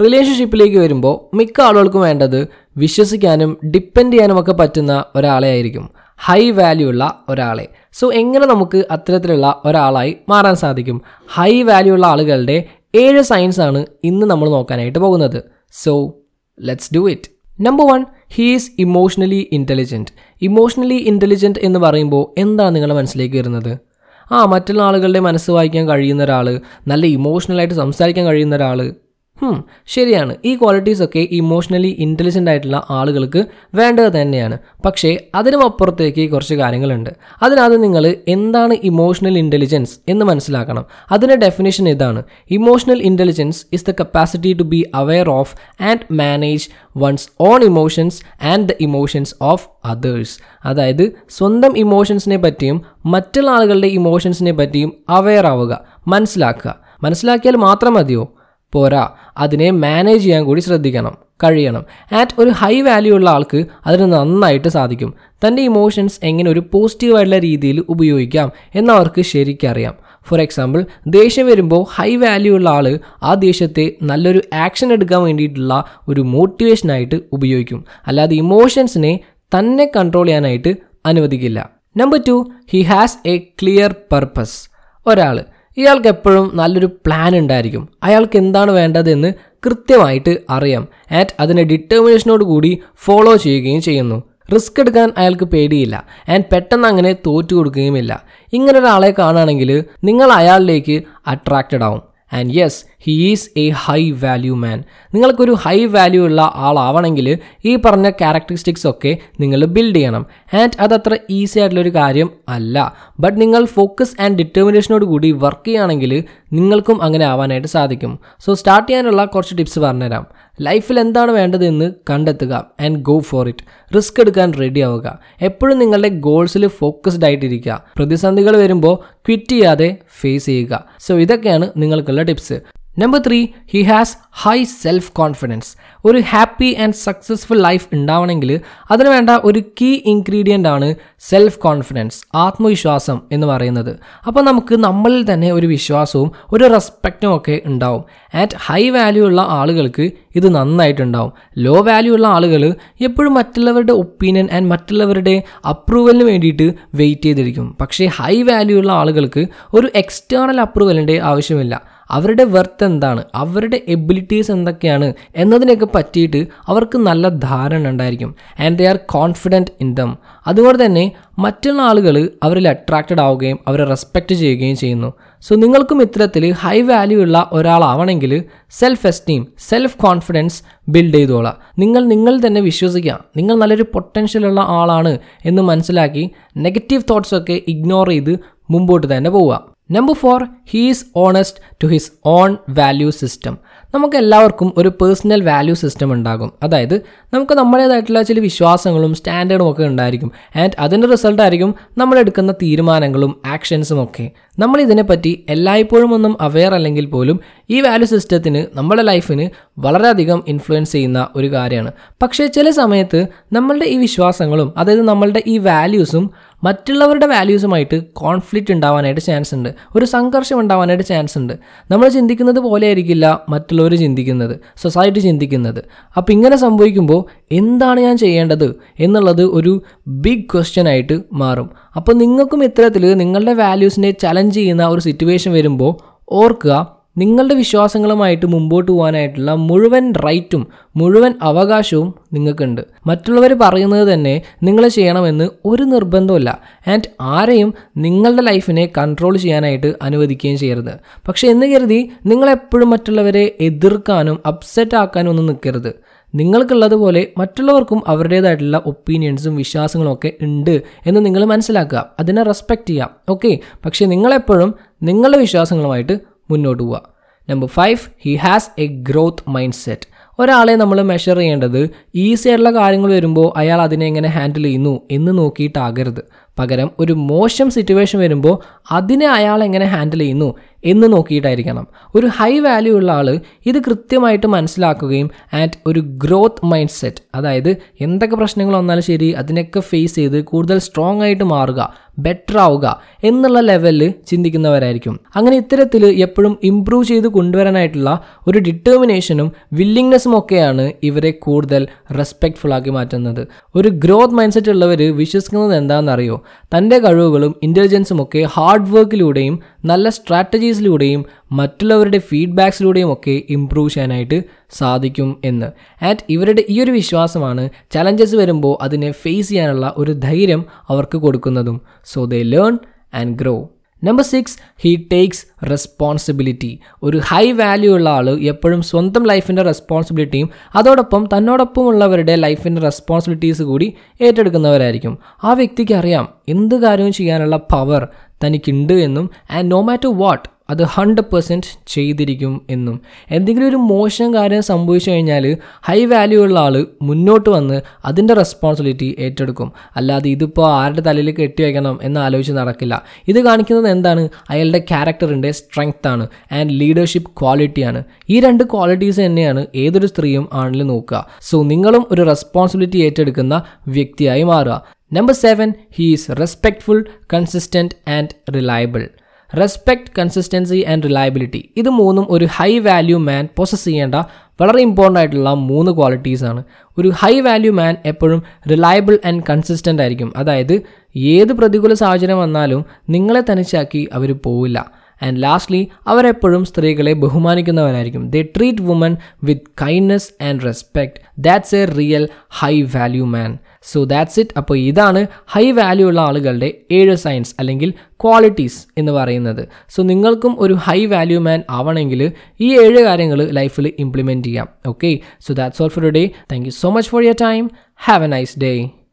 റിലേഷൻഷിപ്പിലേക്ക് വരുമ്പോൾ മിക്ക ആളുകൾക്കും വേണ്ടത് വിശ്വസിക്കാനും ഡിപ്പെൻഡ് ചെയ്യാനും ഒക്കെ പറ്റുന്ന ഒരാളെ ആയിരിക്കും. ഹൈ വാല്യൂ ഉള്ള ഒരാളെ. സോ എങ്ങനെ നമുക്ക് അത്തരത്തിലുള്ള ഒരാളായി മാറാൻ സാധിക്കും? ഹൈ വാല്യൂ ഉള്ള ആളുകളുടെ ഏഴ് സയൻസ് ആണ് ഇന്ന് നമ്മൾ നോക്കാനായിട്ട് പോകുന്നത്. So let's do it number one he's emotionally intelligent emotionally intelligent എന്ന് പറയുമ്പോൾ എന്താണ് നിങ്ങളുടെ മനസ്സിലേക്ക് വരുന്നത്? ആ മറ്റുള്ള ആളുകളുടെ മനസ്സ് വായിക്കാൻ കഴിയുന്ന ഒരാൾ നല്ല ഇമോഷണലായിട്ട് സംസാരിക്കാൻ കഴിയുന്ന ഒരാൾ ശരിയാണ്. ഈ ക്വാളിറ്റീസ് ഒക്കെ ഇമോഷണലി ഇന്റലിജന്റ് ആയിട്ടുള്ള ആളുകൾക്ക് വേണ്ടത് തന്നെയാണ്. പക്ഷേ അതിനും അപ്പുറത്തേക്ക് കുറച്ച് കാര്യങ്ങളുണ്ട്. അതിനകത്ത് നിങ്ങൾ എന്താണ് ഇമോഷണൽ ഇന്റലിജൻസ് എന്ന് മനസ്സിലാക്കണം. അതിന്റെ ഡെഫിനേഷൻ ഇതാണ്. Emotional intelligence is the capacity to be aware of and manage one's own emotions and the emotions of others അതായത് സ്വന്തം ഇമോഷൻസിനെ പറ്റിയും മറ്റുള്ള ആളുകളുടെ ഇമോഷൻസിനെ പറ്റിയും അവെയർ ആവുക മനസ്സിലാക്കുക. മനസ്സിലാക്കിയാൽ മാത്രം മതിയോ? പോരാ. അതിനെ മാനേജ് ചെയ്യാൻ കൂടി ശ്രദ്ധിക്കണം കഴിയണം. ആറ്റ് ഒരു ഹൈ വാല്യൂ ഉള്ള ആൾക്ക് അതിന് നന്നായിട്ട് സാധിക്കും. തന്റെ ഇമോഷൻസ് എങ്ങനെ ഒരു പോസിറ്റീവായിട്ടുള്ള രീതിയിൽ ഉപയോഗിക്കാം എന്നവർക്ക് ശരിക്കറിയാം ഫോർ എക്സാമ്പിൾ ദേഷ്യം വരുമ്പോൾ ഹൈ വാല്യൂ ഉള്ള ആൾ ആ ദേഷ്യത്തെ നല്ലൊരു ആക്ഷൻ എടുക്കാൻ വേണ്ടിയിട്ടുള്ള ഒരു മോട്ടിവേഷനായിട്ട് ഉപയോഗിക്കും. അല്ലാതെ ഇമോഷൻസിനെ തന്നെ കൺട്രോൾ ചെയ്യാനായിട്ട് അനുവദിക്കില്ല. Number two he has a clear purpose ഒരാൾ ഇയാൾക്ക് എപ്പോഴും നല്ലൊരു പ്ലാൻ ഉണ്ടായിരിക്കും. അയാൾക്ക് എന്താണ് വേണ്ടതെന്ന് കൃത്യമായിട്ട് അറിയാം. ആൻഡ് അതിനെ ഡിറ്റർമിനേഷനോട് കൂടി ഫോളോ ചെയ്യുകയും ചെയ്യുന്നു. റിസ്ക് എടുക്കാൻ അയാൾക്ക് പേടിയില്ല. ആൻഡ് പെട്ടെന്ന് അങ്ങനെ തോറ്റു കൊടുക്കുകയുമില്ല. ഇങ്ങനെ ഒരാളെ കാണുകയാണെങ്കിൽ നിങ്ങൾ അയാളിലേക്ക് അട്രാക്റ്റഡ് ആവും. And yes he is a high value man നിങ്ങൾക്കൊരു ഹൈ വാല്യൂ ഉള്ള ആളാവണമെങ്കിൽ ഈ പറഞ്ഞ ക്യാരക്ടറിസ്റ്റിക്സ് ഒക്കെ നിങ്ങൾ ബിൽഡ് ചെയ്യണം. ആൻഡ് അതത്ര ഈസി ആയിട്ടുള്ളൊരു കാര്യം അല്ല. ബട്ട് നിങ്ങൾ ഫോക്കസ് ആൻഡ് ഡിറ്റർമിനേഷനോട് കൂടി വർക്ക് ചെയ്യുകയാണെങ്കിൽ നിങ്ങൾക്കും അങ്ങനെ ആവാനായിട്ട് സാധിക്കും. സോ സ്റ്റാർട്ട് ചെയ്യാനുള്ള കുറച്ച് ടിപ്സ് പറഞ്ഞുതരാം. ലൈഫിൽ എന്താണ് വേണ്ടതെന്ന് കണ്ടെത്തുക and go for it risk എടുക്കാൻ റെഡി ആവുക. എപ്പോഴും നിങ്ങളുടെ ഗോൾസിൽ ഫോക്കസ്ഡ് ആയിട്ടിരിക്കുക. പ്രതിസന്ധികൾ വരുമ്പോൾ ക്വിറ്റ് ചെയ്യാതെ ഫേസ് ചെയ്യുക. സോ ഇതൊക്കെയാണ് നിങ്ങൾക്കുള്ള tips number three he has high self confidence ഒരു ഹാപ്പി ആൻഡ് സക്സസ്ഫുൾ ലൈഫ് ഉണ്ടാവണമെങ്കിൽ അതിന് വേണ്ട ഒരു കീ ഇൻഗ്രീഡിയന്റ് ആണ് സെൽഫ് കോൺഫിഡൻസ് ആത്മവിശ്വാസം എന്ന് പറയുന്നത്. അപ്പോൾ നമുക്ക് നമ്മളിൽ തന്നെ ഒരു വിശ്വാസവും ഒരു റെസ്പെക്റ്റും ഒക്കെ ഉണ്ടാവും. ആറ്റ് ഹൈ വാല്യൂ ഉള്ള ആളുകൾക്ക് ഇത് നന്നായിട്ടുണ്ടാവും. ലോ വാല്യൂ ഉള്ള ആളുകൾ എപ്പോഴും മറ്റുള്ളവരുടെ ഒപ്പീനിയൻ ആൻഡ് മറ്റുള്ളവരുടെ അപ്രൂവലിന് വേണ്ടിയിട്ട് വെയിറ്റ് ചെയ്തിരിക്കും. പക്ഷേ ഹൈ വാല്യൂ ഉള്ള ആളുകൾക്ക് ഒരു എക്സ്റ്റേണൽ അപ്രൂവലിന്റെ ആവശ്യമില്ല. അവരുടെ വെർത്ത് എന്താണ്? അവരുടെ എബിലിറ്റീസ് എന്തൊക്കെയാണ്? എന്നതിനെയൊക്കെ പറ്റിയിട്ട് അവർക്ക് നല്ല ധാരണ ഉണ്ടായിരിക്കും. And they are confident in them അതുപോലെ തന്നെ മറ്റുള്ള ആളുകൾ അവരിൽ അട്രാക്റ്റഡ് ആവുകയും അവരെ റെസ്പെക്റ്റ് ചെയ്യുകയും ചെയ്യുന്നു. സോ നിങ്ങൾക്കും ഇത്തരത്തിൽ ഹൈ വാല്യൂ ഉള്ള ഒരാളാവണമെങ്കിൽ self esteem self confidence build ചെയ്തോളാം. നിങ്ങൾ നിങ്ങൾ തന്നെ വിശ്വസിക്കുക നിങ്ങൾ നല്ലൊരു പൊട്ടൻഷ്യലുള്ള ആളാണ് എന്ന് മനസ്സിലാക്കി നെഗറ്റീവ് തോട്ട്സൊക്കെ ഇഗ്നോർ ചെയ്ത് മുമ്പോട്ട് തന്നെ പോവുക. Number four he's honest to his own value system നമുക്ക് എല്ലാവർക്കും ഒരു പേഴ്സണൽ വാല്യൂ സിസ്റ്റം ഉണ്ടാകും. അതായത് നമുക്ക് നമ്മുടേതായിട്ടുള്ള ചില വിശ്വാസങ്ങളും സ്റ്റാൻഡേർഡും ഒക്കെ ഉണ്ടായിരിക്കും. ആൻഡ് അതിന്റെ റിസൾട്ടായിരിക്കും നമ്മൾ എടുക്കുന്ന തീരുമാനങ്ങളും ആക്ഷൻസും ഒക്കെ. നമ്മൾ ഇതിനെപ്പറ്റി എല്ലായ്പ്പോഴും ഒന്നും അവെയർ അല്ലെങ്കിൽ പോലും ഈ വാല്യൂ സിസ്റ്റത്തിന് നമ്മുടെ ലൈഫിന് വളരെയധികം ഇൻഫ്ലുവൻസ് ചെയ്യുന്ന ഒരു കാര്യമാണ്. പക്ഷേ ചില സമയത്ത് നമ്മളുടെ ഈ വിശ്വാസങ്ങളും അതായത് നമ്മളുടെ ഈ വാല്യൂസും മറ്റുള്ളവരുടെ വാല്യൂസുമായിട്ട് കോൺഫ്ലിക്റ്റ് ഉണ്ടാവാനായിട്ട് ചാൻസ് ഉണ്ട്. ഒരു സംഘർഷം ഉണ്ടാവാനായിട്ട് ചാൻസ് ഉണ്ട്. നമ്മൾ ചിന്തിക്കുന്നത് പോലെ ആയിരിക്കില്ല മറ്റുള്ളവർ ചിന്തിക്കുന്നത് സൊസൈറ്റി ചിന്തിക്കുന്നത്. അപ്പോൾ ഇങ്ങനെ സംഭവിക്കുമ്പോൾ എന്താണ് ഞാൻ ചെയ്യേണ്ടത് എന്നുള്ളത് ഒരു ബിഗ് ക്വസ്റ്റ്യൻ ആയിട്ട് മാറും. അപ്പോൾ നിങ്ങൾക്കും ഇത്തരത്തിൽ നിങ്ങളുടെ വാല്യൂസിനെ ചലഞ്ച് ചെയ്യുന്ന ഒരു സിറ്റുവേഷൻ വരുമ്പോൾ ഓർക്കുക നിങ്ങളുടെ വിശ്വാസങ്ങളുമായിട്ട് മുമ്പോട്ട് പോകാനായിട്ടുള്ള മുഴുവൻ റൈറ്റും മുഴുവൻ അവകാശവും നിങ്ങൾക്കുണ്ട്. മറ്റുള്ളവർ പറയുന്നത് തന്നെ നിങ്ങൾ ചെയ്യണമെന്ന് ഒരു നിർബന്ധമില്ല ആൻഡ് ആരെയും നിങ്ങളുടെ ലൈഫിനെ കൺട്രോൾ ചെയ്യാനായിട്ട് അനുവദിക്കുകയും ചെയ്യരുത്. പക്ഷേ എന്ന് കരുതി നിങ്ങളെപ്പോഴും മറ്റുള്ളവരെ എതിർക്കാനും അപ്സെറ്റ് ആക്കാനും ഒന്നും നിൽക്കരുത്. നിങ്ങൾക്കുള്ളതുപോലെ മറ്റുള്ളവർക്കും അവരുടേതായിട്ടുള്ള ഒപ്പീനിയൻസും വിശ്വാസങ്ങളും ഒക്കെ ഉണ്ട് എന്ന് നിങ്ങൾ മനസ്സിലാക്കുക. അതിനെ റെസ്പെക്റ്റ് ചെയ്യാം. ഓക്കെ പക്ഷേ നിങ്ങളെപ്പോഴും നിങ്ങളുടെ വിശ്വാസങ്ങളുമായിട്ട് മുന്നോട്ട് പോവുക. Number five he has a growth mindset ഒരാളെ നമ്മൾ മെഷർ ചെയ്യേണ്ടത് ഈസി ആയിട്ടുള്ള കാര്യങ്ങൾ വരുമ്പോൾ അയാൾ അതിനെ എങ്ങനെ ഹാൻഡിൽ ചെയ്യുന്നു എന്ന് നോക്കിയിട്ടാകരുത്. പകരം ഒരു മോശം സിറ്റുവേഷൻ വരുമ്പോൾ അതിനെ അയാൾ എങ്ങനെ ഹാൻഡിൽ ചെയ്യുന്നു എന്ന് നോക്കിയിട്ടായിരിക്കണം. ഒരു ഹൈ വാല്യൂ ഉള്ള ആൾ ഇത് കൃത്യമായിട്ട് മനസ്സിലാക്കുകയും ആൻഡ് ഒരു ഗ്രോത്ത് മൈൻഡ് സെറ്റ് അതായത് എന്തൊക്കെ പ്രശ്നങ്ങൾ വന്നാലും ശരി അതിനൊക്കെ ഫേസ് ചെയ്ത് കൂടുതൽ സ്ട്രോങ് ആയിട്ട് മാറുക. ബെറ്റർ ആവുക എന്നുള്ള ലെവലിൽ ചിന്തിക്കുന്നവരായിരിക്കും. അങ്ങനെ ഇത്തരത്തിൽ എപ്പോഴും ഇമ്പ്രൂവ് ചെയ്ത് കൊണ്ടുവരാനായിട്ടുള്ള ഒരു ഡിറ്റർമിനേഷനും വില്ലിങ്നെസ്സും ഒക്കെയാണ് ഇവരെ കൂടുതൽ റെസ്പെക്ട്ഫുൾ ആക്കി മാറ്റുന്നത്. ഒരു ഗ്രോത്ത് മൈൻഡ് സെറ്റ് ഉള്ളവർ വിശ്വസിക്കുന്നത് എന്താണെന്നറിയോ? തന്റെ കഴിവുകളും ഇന്റലിജൻസും ഒക്കെ ഹാർഡ് വർക്കിലൂടെയും നല്ല സ്ട്രാറ്റജീസിലൂടെയും മറ്റുള്ളവരുടെ ഫീഡ്ബാക്സിലൂടെയും ഒക്കെ ഇമ്പ്രൂവ് ചെയ്യാനായിട്ട് സാധിക്കും എന്ന്. ആൻഡ് ഇവരുടെ ഈ ഒരു വിശ്വാസമാണ് ചലഞ്ചസ് വരുമ്പോൾ അതിനെ ഫേസ് ചെയ്യാനുള്ള ഒരു ധൈര്യം അവർക്ക് കൊടുക്കുന്നതും. So they learn and grow number six he takes responsibility ഒരു ഹൈ വാല്യൂ ഉള്ള ആൾ എപ്പോഴും സ്വന്തം ലൈഫിന്റെ റെസ്പോൺസിബിലിറ്റിയും അതോടൊപ്പം തന്നോടൊപ്പമുള്ളവരുടെ ലൈഫിന്റെ റെസ്പോൺസിബിലിറ്റീസ് കൂടി ഏറ്റെടുക്കുന്നവരായിരിക്കും. ആ വ്യക്തിക്ക് അറിയാം എന്ത് കാര്യവും ചെയ്യാനുള്ള പവർ തനിക്കുണ്ട് എന്നും ആൻഡ് നോ മാറ്റർ വാട്ട് അത് ഹൺഡ്രഡ് പെർസെന്റ് ചെയ്തിരിക്കും എന്നും. എന്തെങ്കിലും ഒരു മോശം കാര്യം സംഭവിച്ചു കഴിഞ്ഞാൽ ഹൈ വാല്യൂ ഉള്ള ആൾ മുന്നോട്ട് വന്ന് അതിന്റെ റെസ്പോൺസിബിലിറ്റി ഏറ്റെടുക്കും. അല്ലാതെ ഇതിപ്പോൾ ആരുടെ തലയിൽ കെട്ടി വയ്ക്കണം എന്ന് ആലോചിച്ച് നടക്കില്ല. ഇത് കാണിക്കുന്നത് എന്താണ്? അയാളുടെ ക്യാരക്ടറിന്റെ സ്ട്രെങ്ത് ആണ് ആൻഡ് ലീഡർഷിപ്പ് ക്വാളിറ്റിയാണ് ഈ രണ്ട് ക്വാളിറ്റീസ് തന്നെയാണ് ഏതൊരു സ്ത്രീയും ആണിൽ നോക്കുക. സോ നിങ്ങളും ഒരു റെസ്പോൺസിബിലിറ്റി ഏറ്റെടുക്കുന്ന വ്യക്തിയായി മാറുക. Number seven he is respectful consistent and reliable respect consistency and reliability ഇത് മൂന്നും ഒരു ഹൈ വാല്യൂ മാൻ പൊസസ് ചെയ്യേണ്ട വളരെ ഇമ്പോർട്ടന്റ് ആയിട്ടുള്ള മൂന്ന് ക്വാളിറ്റീസ് ആണ്. ഒരു ഹൈ വാല്യൂ മാൻ എപ്പോഴും റിലയബിൾ ആൻഡ് കൺസിസ്റ്റന്റ് ആയിരിക്കും. അതായത് ഏത് പ്രതികൂല സാഹചര്യം വന്നാലും നിങ്ങളെ തനിച്ചാക്കി അവർ പോവില്ല. ആൻഡ് ലാസ്റ്റ്ലി അവരെപ്പോഴും സ്ത്രീകളെ ബഹുമാനിക്കുന്നവരായിരിക്കും. They treat women with kindness and respect that's a real high value man so that's it അപ്പോൾ ഇതാണ് ഹൈ വാല്യൂ ഉള്ള ആളുകളുടെ ഏഴ് സയൻസ് അല്ലെങ്കിൽ ക്വാളിറ്റീസ് എന്ന് പറയുന്നത്. സോ നിങ്ങൾക്കും ഒരു ഹൈ വാല്യൂ മാൻ ആവണമെങ്കിൽ ഈ ഏഴ് കാര്യങ്ങൾ ലൈഫിൽ ഇംപ്ലിമെന്റ് ചെയ്യാം. Okay so that's all for day thank you so much for your time have a nice day